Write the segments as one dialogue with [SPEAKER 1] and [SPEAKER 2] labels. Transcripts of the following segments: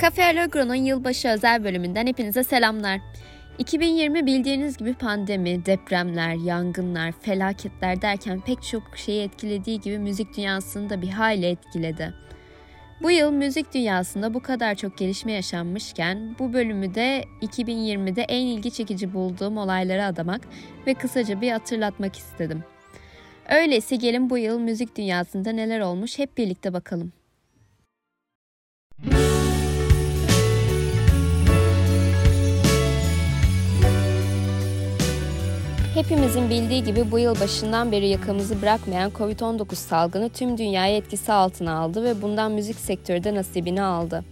[SPEAKER 1] Cafe Allegro'nun yılbaşı özel bölümünden hepinize selamlar. 2020 bildiğiniz gibi pandemi, depremler, yangınlar, felaketler derken pek çok şeyi etkilediği gibi müzik dünyasını da bir hayli etkiledi. Bu yıl müzik dünyasında bu kadar çok gelişme yaşanmışken bu bölümü de 2020'de en ilgi çekici bulduğum olaylara adamak ve kısaca bir hatırlatmak istedim. Öyleyse gelin bu yıl müzik dünyasında neler olmuş hep birlikte bakalım. Hepimizin bildiği gibi bu yıl başından beri yakamızı bırakmayan Covid-19 salgını tüm dünyayı etkisi altına aldı ve bundan müzik sektörü de nasibini aldı.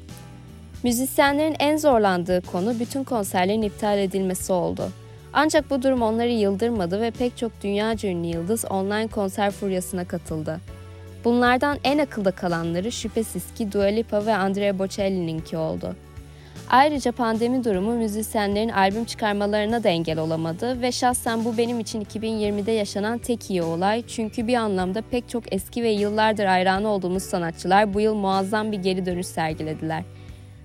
[SPEAKER 1] Müzisyenlerin en zorlandığı konu bütün konserlerin iptal edilmesi oldu. Ancak bu durum onları yıldırmadı ve pek çok dünya ünlü yıldız online konser furyasına katıldı. Bunlardan en akılda kalanları şüphesiz ki Dua Lipa ve Andrea Bocelli'ninki oldu. Ayrıca pandemi durumu müzisyenlerin albüm çıkarmalarına da engel olamadı ve şahsen bu benim için 2020'de yaşanan tek iyi olay çünkü bir anlamda pek çok eski ve yıllardır hayranı olduğumuz sanatçılar bu yıl muazzam bir geri dönüş sergilediler.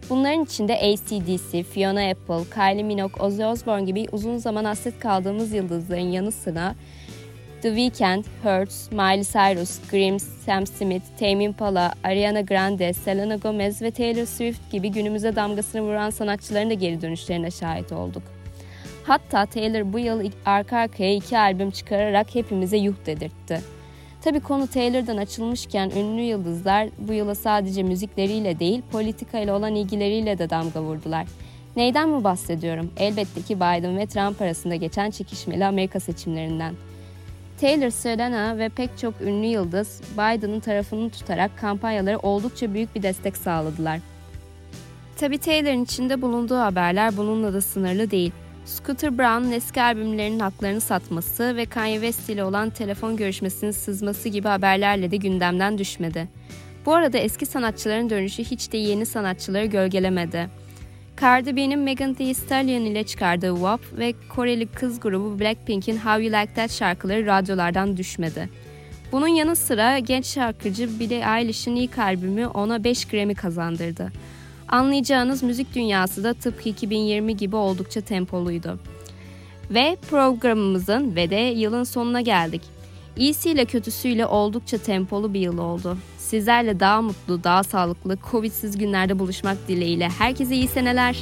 [SPEAKER 1] Bunların içinde ACDC, Fiona Apple, Kylie Minogue, Ozzy Osbourne gibi uzun zaman hasret kaldığımız yıldızların yanı sıra The Weeknd, Hurts, Miley Cyrus, Grimes, Sam Smith, Tame Impala, Ariana Grande, Selena Gomez ve Taylor Swift gibi günümüze damgasını vuran sanatçıların da geri dönüşlerine şahit olduk. Hatta Taylor bu yıl arka arkaya iki albüm çıkararak hepimize yuh dedirtti. Tabi konu Taylor'dan açılmışken ünlü yıldızlar bu yıla sadece müzikleriyle değil politika ile olan ilgileriyle de damga vurdular. Neyden mi bahsediyorum? Elbette ki Biden ve Trump arasında geçen çekişmeli Amerika seçimlerinden. Taylor, Selena ve pek çok ünlü yıldız Biden'ın tarafını tutarak kampanyaları oldukça büyük bir destek sağladılar. Tabi Taylor'ın içinde bulunduğu haberler bununla da sınırlı değil. Scooter Braun'un eski albümlerinin haklarını satması ve Kanye West ile olan telefon görüşmesinin sızması gibi haberlerle de gündemden düşmedi. Bu arada eski sanatçıların dönüşü hiç de yeni sanatçıları gölgelemedi. Cardi B'nin Megan Thee Stallion ile çıkardığı WAP ve Koreli kız grubu Blackpink'in How You Like That şarkıları radyolardan düşmedi. Bunun yanı sıra genç şarkıcı Billie Eilish'in ilk albümü ona 5 Grammy kazandırdı. Anlayacağınız müzik dünyası da tıpkı 2020 gibi oldukça tempoluydu. Ve programımızın ve de yılın sonuna geldik. İyisiyle kötüsüyle oldukça tempolu bir yıl oldu. Sizlerle daha mutlu, daha sağlıklı, Covid'siz günlerde buluşmak dileğiyle. Herkese iyi seneler.